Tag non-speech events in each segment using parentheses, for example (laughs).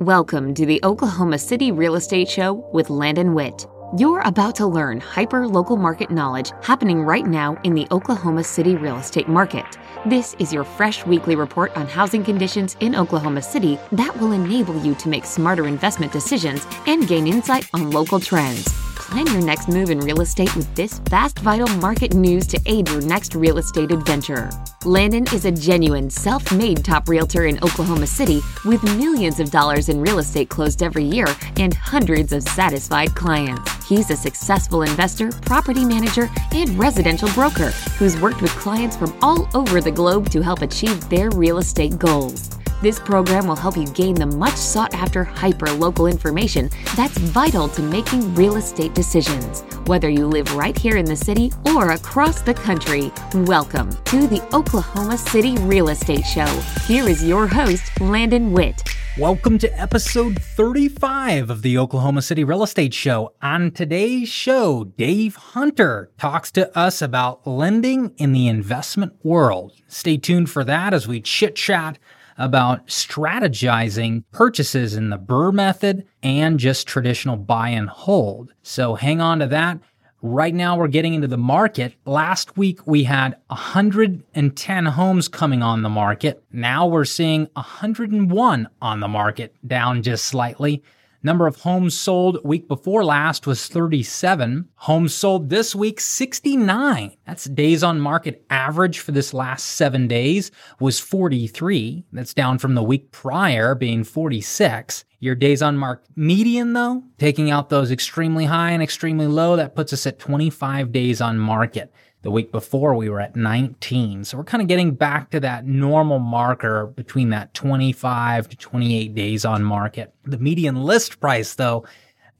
Welcome to the Oklahoma City Real Estate Show with Landon Witt. You're about to learn hyper local market knowledge happening right now in the Oklahoma City real estate market. This is your fresh weekly report on housing conditions in Oklahoma City that will enable you to make smarter investment decisions and gain insight on local trends. Plan your next move in real estate with this fast, vital market news to aid your next real estate adventure. Landon is a genuine, self made top realtor in Oklahoma City with millions of dollars in real estate closed every year and hundreds of satisfied clients. He's a successful investor, property manager, and residential broker who's worked with clients from all over the globe to help achieve their real estate goals. This program will help you gain the much sought after hyper local information that's vital to making real estate decisions. Whether you live right here in the city or across the country, welcome to the Oklahoma City Real Estate Show. Here is your host, Landon Witt. Welcome to episode 35 of the Oklahoma City Real Estate Show. On today's show, Dave Hunter talks to us about lending in the investment world. Stay tuned for that as we chit chat about strategizing purchases in the BRRRR method and just traditional buy and hold. So hang on to that. Right now, we're getting into the market. Last week, we had 110 homes coming on the market. Now we're seeing 101 on the market, down just slightly. Number of homes sold week before last was 37. Homes sold this week 69. That's days on market average for this last 7 days was 43. That's down from the week prior being 46. Your days on market median though, taking out those extremely high and extremely low, that puts us at 25 days on market. The week before, we were at 19. So we're kind of getting back to that normal marker between that 25 to 28 days on market. The median list price, though,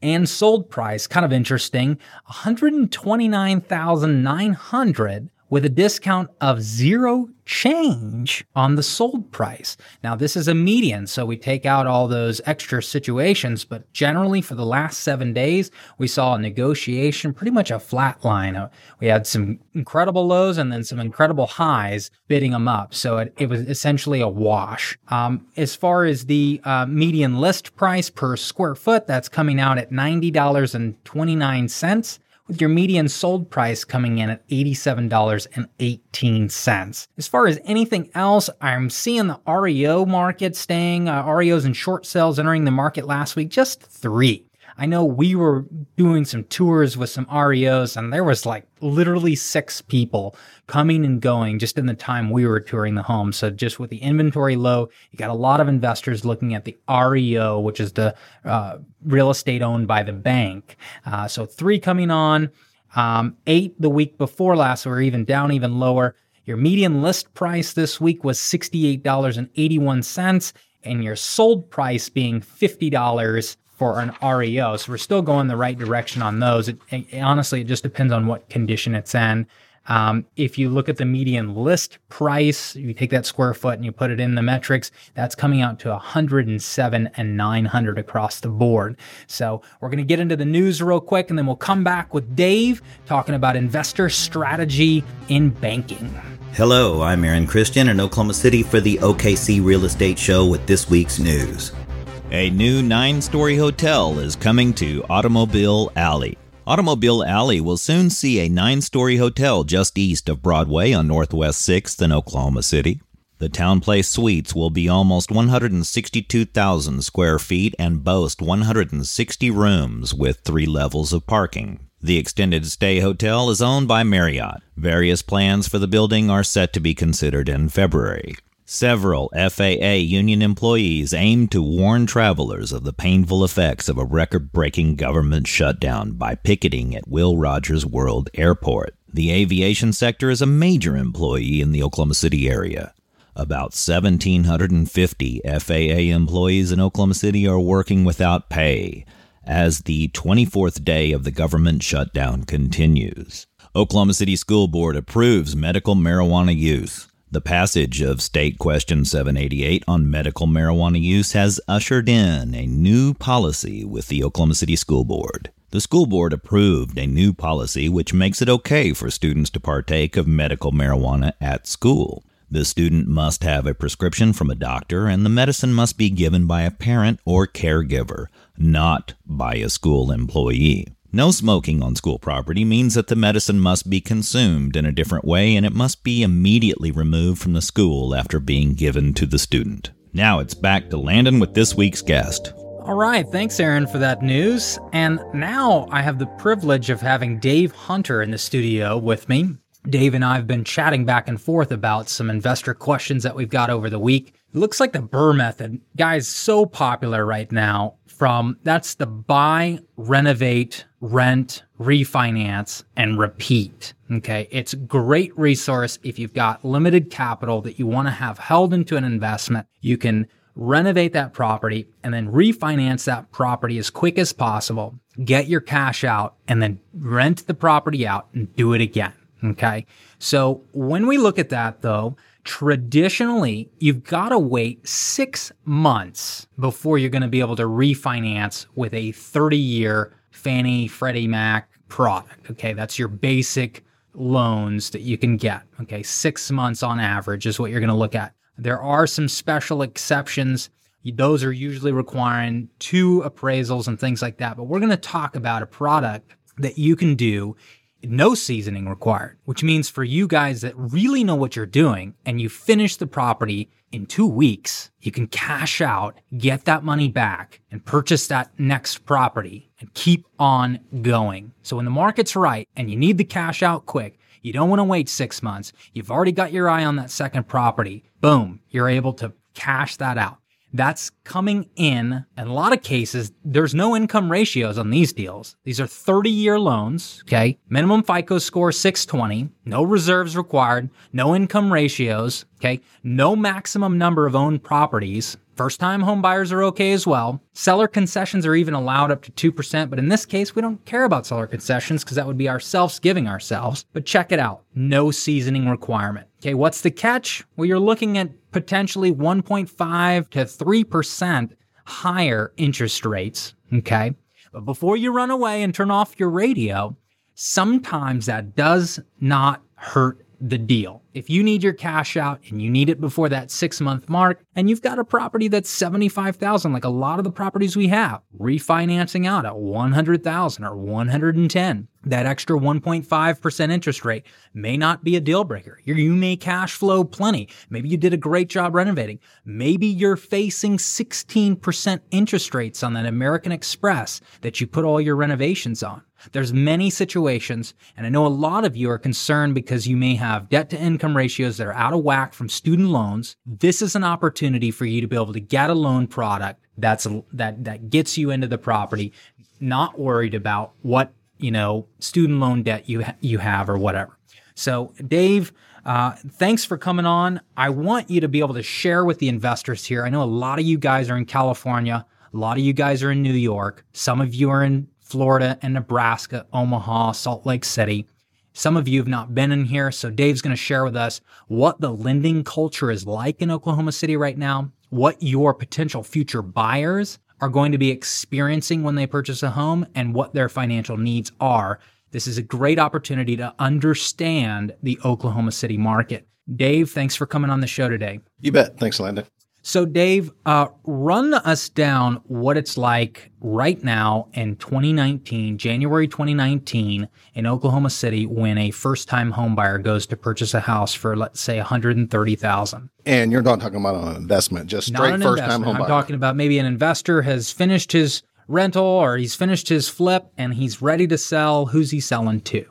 and sold price, kind of interesting, 129,900 with a discount of zero change on the sold price. Now, this is a median, so we take out all those extra situations, but generally for the last seven days, we saw a negotiation, pretty much a flat line. Uh, we had some incredible lows and then some incredible highs bidding them up. So it, it was essentially a wash. Um, as far as the uh, median list price per square foot, that's coming out at $90.29 with your median sold price coming in at $87.18. As far as anything else, I'm seeing the REO market staying, uh, REOs and short sales entering the market last week, just three. I know we were doing some tours with some REOs and there was like literally six people coming and going just in the time we were touring the home. So just with the inventory low, you got a lot of investors looking at the REO, which is the uh, real estate owned by the bank. Uh, so three coming on, um, eight the week before last, so we're even down even lower. Your median list price this week was $68.81 and your sold price being $50 for an REO. So we're still going the right direction on those. It, it, honestly, it just depends on what condition it's in. Um, if you look at the median list price, you take that square foot and you put it in the metrics, that's coming out to 107 and 900 across the board. So we're going to get into the news real quick and then we'll come back with Dave talking about investor strategy in banking. Hello, I'm Aaron Christian in Oklahoma City for the OKC Real Estate Show with this week's news. A new nine story hotel is coming to Automobile Alley. Automobile Alley will soon see a nine story hotel just east of Broadway on Northwest 6th in Oklahoma City. The TownePlace Suites will be almost 162,000 square feet and boast 160 rooms with three levels of parking. The extended stay hotel is owned by Marriott. Various plans for the building are set to be considered in February. Several FAA union employees aimed to warn travelers of the painful effects of a record breaking government shutdown by picketing at Will Rogers World Airport. The aviation sector is a major employee in the Oklahoma City area. About 1,750 FAA employees in Oklahoma City are working without pay as the 24th day of the government shutdown continues. Oklahoma City School Board approves medical marijuana use. The passage of State Question 788 on medical marijuana use has ushered in a new policy with the Oklahoma City School Board. The school board approved a new policy which makes it okay for students to partake of medical marijuana at school. The student must have a prescription from a doctor, and the medicine must be given by a parent or caregiver, not by a school employee. No smoking on school property means that the medicine must be consumed in a different way and it must be immediately removed from the school after being given to the student. Now it's back to Landon with this week's guest. All right, thanks, Aaron, for that news. And now I have the privilege of having Dave Hunter in the studio with me. Dave and I have been chatting back and forth about some investor questions that we've got over the week. It looks like the BRRRR method, guys, so popular right now. From that's the buy, renovate, rent, refinance, and repeat. Okay. It's a great resource if you've got limited capital that you want to have held into an investment. You can renovate that property and then refinance that property as quick as possible. Get your cash out and then rent the property out and do it again. Okay. So when we look at that though, traditionally you've got to wait six months before you're going to be able to refinance with a 30 year Fannie Freddie Mac product. Okay. That's your basic loans that you can get. Okay. Six months on average is what you're going to look at. There are some special exceptions. Those are usually requiring two appraisals and things like that. But we're going to talk about a product that you can do no seasoning required, which means for you guys that really know what you're doing and you finish the property in two weeks, you can cash out, get that money back and purchase that next property and keep on going. So when the market's right and you need the cash out quick, you don't want to wait six months. You've already got your eye on that second property. Boom, you're able to cash that out that's coming in. In a lot of cases, there's no income ratios on these deals. These are 30 year loans. Okay. Minimum FICO score 620, no reserves required, no income ratios. Okay. No maximum number of owned properties. First time home buyers are okay as well. Seller concessions are even allowed up to 2%, but in this case, we don't care about seller concessions because that would be ourselves giving ourselves. But check it out. No seasoning requirement. Okay, what's the catch? Well, you're looking at potentially 1.5 to 3% higher interest rates. Okay. But before you run away and turn off your radio, sometimes that does not hurt the deal. If you need your cash out and you need it before that six month mark, and you've got a property that's 75,000, like a lot of the properties we have, refinancing out at 100,000 or 110, that extra 1.5% interest rate may not be a deal breaker. You may cash flow plenty. Maybe you did a great job renovating. Maybe you're facing 16% interest rates on that American Express that you put all your renovations on. There's many situations, and I know a lot of you are concerned because you may have debt to income ratios that are out of whack from student loans. This is an opportunity for you to be able to get a loan product that's that that gets you into the property, not worried about what you know student loan debt you ha- you have or whatever. So, Dave, uh, thanks for coming on. I want you to be able to share with the investors here. I know a lot of you guys are in California. A lot of you guys are in New York. Some of you are in Florida and Nebraska, Omaha, Salt Lake City. Some of you have not been in here, so Dave's going to share with us what the lending culture is like in Oklahoma City right now, what your potential future buyers are going to be experiencing when they purchase a home, and what their financial needs are. This is a great opportunity to understand the Oklahoma City market. Dave, thanks for coming on the show today. You bet. Thanks, Landon. So, Dave, uh, run us down what it's like right now in 2019, January 2019, in Oklahoma City, when a first-time homebuyer goes to purchase a house for, let's say, 130,000. And you're not talking about an investment, just straight first-time homebuyer. I'm talking about maybe an investor has finished his rental or he's finished his flip and he's ready to sell. Who's he selling to?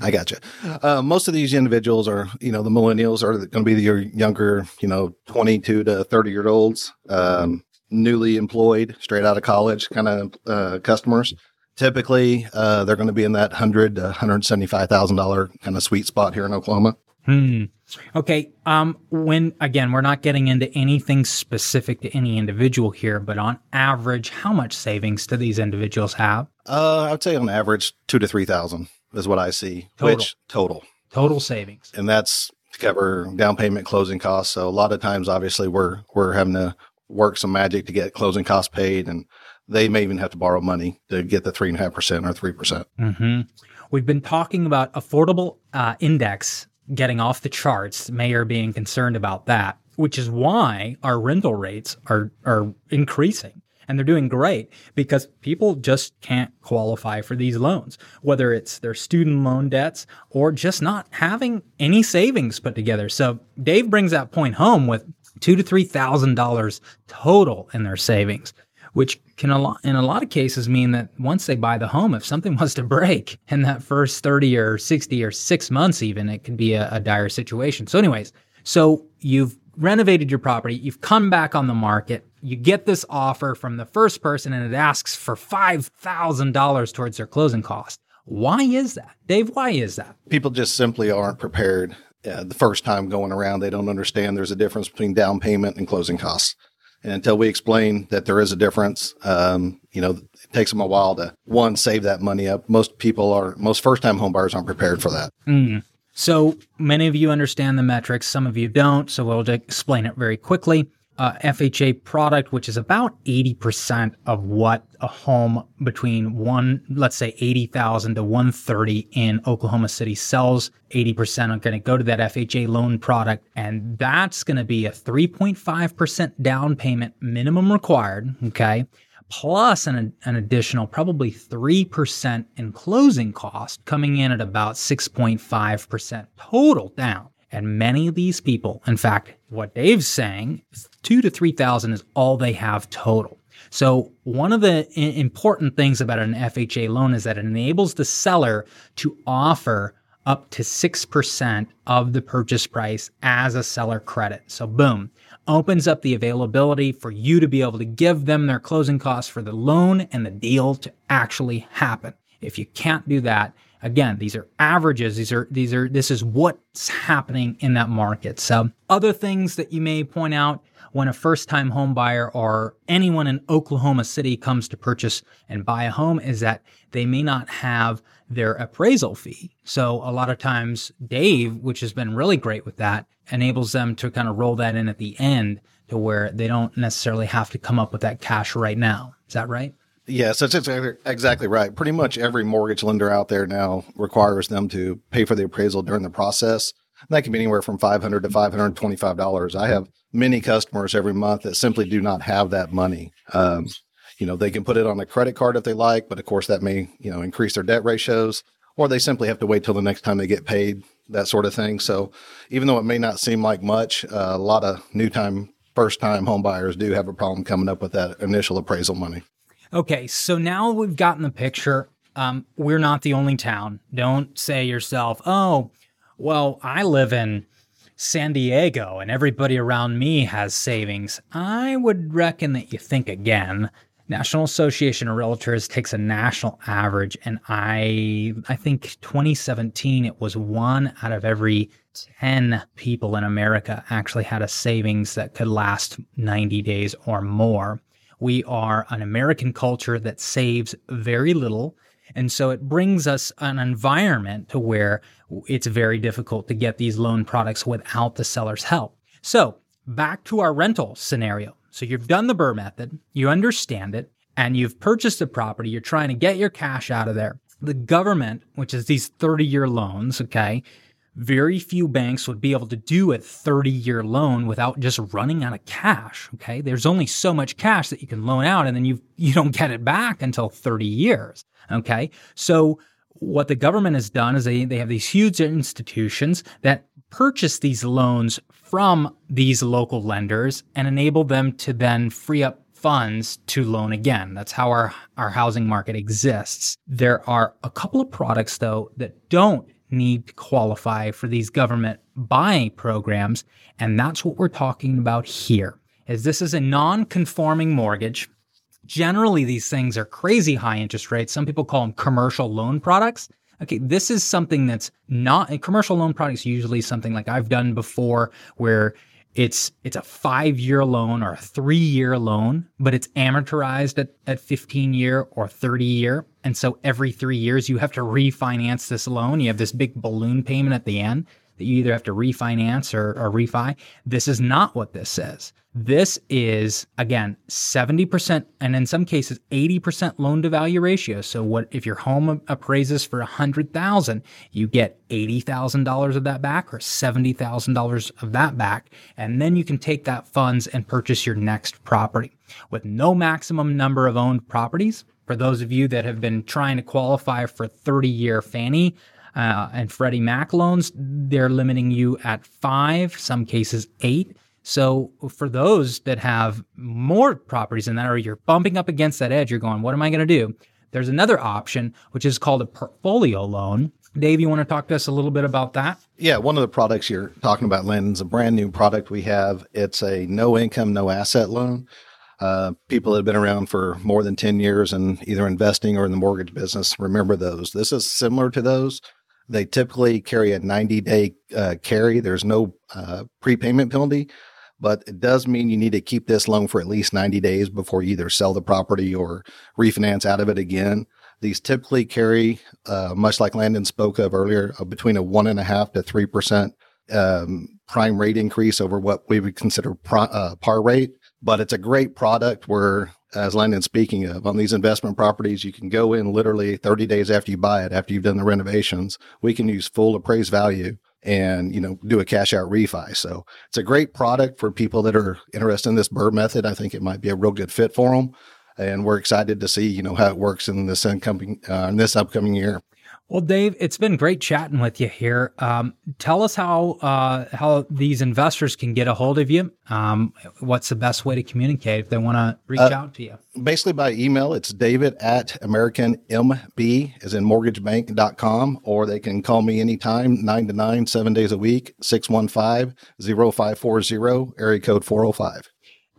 I got you. Uh, most of these individuals are, you know, the millennials are going to be your younger, you know, 22 to 30 year olds, um, newly employed, straight out of college kind of uh, customers. Typically, uh, they're going to be in that hundred to hundred seventy five thousand dollar kind of sweet spot here in Oklahoma. Hmm. Okay. Um, when again, we're not getting into anything specific to any individual here, but on average, how much savings do these individuals have? Uh, I would say on average two to three thousand is what I see. Total. Which total. Total savings. And that's to cover down payment closing costs. So a lot of times obviously we're we're having to work some magic to get closing costs paid and they may even have to borrow money to get the three and a half percent or three percent. Mm-hmm. We've been talking about affordable uh, index getting off the charts. Mayor being concerned about that, which is why our rental rates are are increasing and they're doing great because people just can't qualify for these loans, whether it's their student loan debts or just not having any savings put together. So Dave brings that point home with two to three thousand dollars total in their savings, which can in a lot of cases mean that once they buy the home, if something (laughs) was to break in that first thirty or sixty or six months, even it can be a, a dire situation. So, anyways, so you've renovated your property, you've come back on the market, you get this offer from the first person and it asks for $5,000 towards their closing cost. Why is that? Dave, why is that? People just simply aren't prepared uh, the first time going around. They don't understand there's a difference between down payment and closing costs. And until we explain that there is a difference, um, you know, it takes them a while to one save that money up. Most people are, most first time homebuyers aren't prepared for that. Mm. So many of you understand the metrics, some of you don't. So we'll explain it very quickly. Uh, FHA product, which is about 80% of what a home between one, let's say 80,000 to 130 in Oklahoma City sells. 80% are going to go to that FHA loan product. And that's going to be a 3.5% down payment minimum required. Okay plus an, an additional probably 3% in closing cost, coming in at about 6.5% total down. And many of these people, in fact, what Dave's saying, two to 3,000 is all they have total. So one of the important things about an FHA loan is that it enables the seller to offer up to 6% of the purchase price as a seller credit. So boom, opens up the availability for you to be able to give them their closing costs for the loan and the deal to actually happen. If you can't do that, again, these are averages. These are, these are, this is what's happening in that market. So other things that you may point out when a first time home buyer or anyone in Oklahoma City comes to purchase and buy a home is that they may not have their appraisal fee. So a lot of times Dave, which has been really great with that, enables them to kind of roll that in at the end to where they don't necessarily have to come up with that cash right now. Is that right? Yes, that's exactly right. Pretty much every mortgage lender out there now requires them to pay for the appraisal during the process. That can be anywhere from 500 to $525. I have many customers every month that simply do not have that money. Um, you know, they can put it on a credit card if they like, but of course that may, you know, increase their debt ratios, or they simply have to wait till the next time they get paid, that sort of thing. So even though it may not seem like much, uh, a lot of new time, first time home buyers do have a problem coming up with that initial appraisal money. Okay. So now we've gotten the picture. Um, we're not the only town. Don't say yourself, oh, well, I live in San Diego and everybody around me has savings. I would reckon that you think again. National Association of Realtors takes a national average, and I I think 2017 it was one out of every 10 people in America actually had a savings that could last 90 days or more. We are an American culture that saves very little and so it brings us an environment to where it's very difficult to get these loan products without the seller's help. So back to our rental scenario. So you've done the BRRRR method, you understand it, and you've purchased a property. You're trying to get your cash out of there. The government, which is these 30 year loans, okay, very few banks would be able to do a 30 year loan without just running out of cash. Okay. There's only so much cash that you can loan out and then you, (laughs) you don't get it back until 30 years. Okay. So what the government has done is they, they have these huge institutions that purchase these loans from these local lenders and enable them to then free up funds to loan again. That's how our, our housing market exists. There are a couple of products though that don't need to qualify for these government buy programs. And that's what we're talking about here is this is a non-conforming mortgage. Generally, these things are crazy high interest rates. Some people call them commercial loan products. Okay, this is something that's not a commercial loan products usually something like I've done before where it's it's a five year loan or a three year loan, but it's amortized at, at 15 year or 30 year. And so every three years you have to refinance this loan. You have this big balloon payment at the end. that you either have to refinance or, or refi. This is not what this says. This is again 70% and in some cases 80% loan to value ratio. So what if your home appraises for 100,000, you get $80,000 of that back or $70,000 of that back and then you can take that funds and purchase your next property with no maximum number of owned properties. For those of you that have been trying to qualify for 30 year Fannie uh, and Freddie Mac loans, they're limiting you at five, some cases eight. So for those that have more properties than that, or you're bumping up against that edge, you're going, what am I going to do? There's another option, which is called a portfolio loan. Dave, you want to talk to us a little bit about that? Yeah, one of the products you're talking about, Landon, is a brand new product we have. It's a no income, no asset loan. Uh, people that have been around for more than 10 years and either investing or in the mortgage business remember those. This is similar to those. They typically carry a 90 day uh, carry. There's no uh, prepayment penalty but it does mean you need to keep this loan for at least 90 days before you either sell the property or refinance out of it again. These typically carry, uh, much like Landon spoke of earlier, uh, between a one and a half to three percent um, prime rate increase over what we would consider uh, par rate. But it's a great product where, as Landon's speaking of, on these investment properties, you can go in literally 30 days after you buy it, after you've done the renovations. We can use full appraised value and you know do a cash out refi. So it's a great product for people that are interested in this BRRRR method. I think it might be a real good fit for them, and we're excited to see you know how it works in this incoming uh, in this upcoming year. Well, Dave, it's been great chatting with you here. Um, tell us how uh, how these investors can get a hold of you. Um, what's the best way to communicate if they want to reach uh, out to you? Basically by email, it's david at americanmb, as in mortgagebank.com, or they can call me anytime, 9 to 9, seven days a week, 615-0540, area code 405.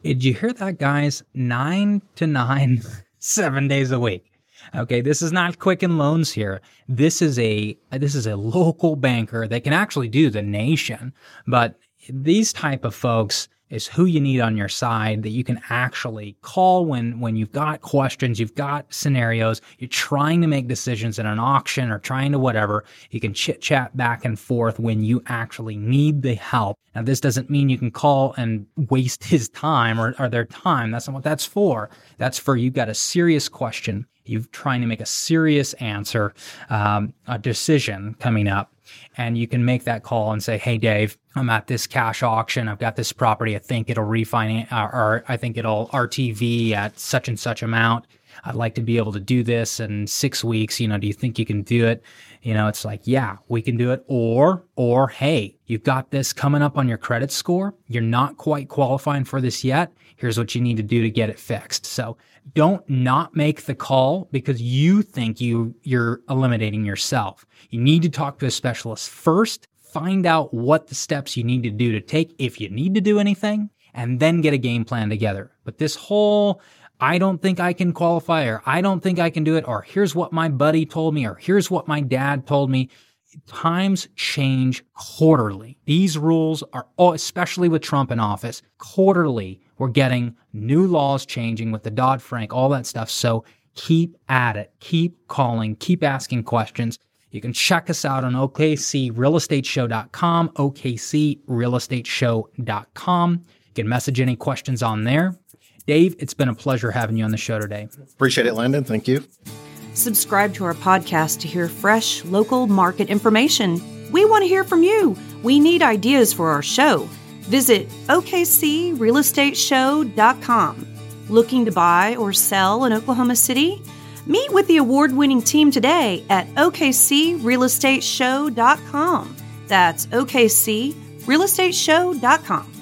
Did you hear that, guys? 9 to 9, (laughs) seven days a week. Okay, this is not Quicken Loans here. This is a this is a local banker that can actually do the nation, but these type of folks is who you need on your side that you can actually call when when you've got questions, you've got scenarios, you're trying to make decisions in an auction or trying to whatever. You can chit chat back and forth when you actually need the help. Now, this doesn't mean you can call and waste (laughs) his time or, or their time. That's not what that's for. That's for you've got a serious question you're trying to make a serious answer, um, a decision coming up, and you can make that call and say, "Hey, Dave, I'm at this cash auction. I've got this property. I think it'll refinance, or, or I think it'll RTV at such and such amount." I'd like to be able to do this in six weeks. You know, do you think you can do it? You know, it's like, yeah, we can do it. Or, or, hey, you've got this coming up on your credit score. You're not quite qualifying for this yet. Here's what you need to do to get it fixed. So don't not make the call because you think you you're eliminating yourself. You need to talk to a specialist first, find out what the steps you need to do to take if you need to do anything, and then get a game plan together. But this whole I don't think I can qualify or I don't think I can do it or here's what my buddy told me or here's what my dad told me. Times change quarterly. These rules are, especially with Trump in office, quarterly we're getting new laws changing with the Dodd Frank, all that stuff. So keep at it. Keep calling. Keep asking questions. You can check us out on OKCRealEstateShow.com, OKCRealEstateShow.com. You can message any questions on there. Dave, it's been a pleasure having you on the show today. Appreciate it, Landon. Thank you. Subscribe to our podcast to hear fresh local market information. We want to hear from you. We need ideas for our show. Visit OKCRealEstateShow.com. Looking to buy or sell in Oklahoma City? Meet with the award winning team today at OKCRealEstateShow.com. That's OKCRealEstateShow.com.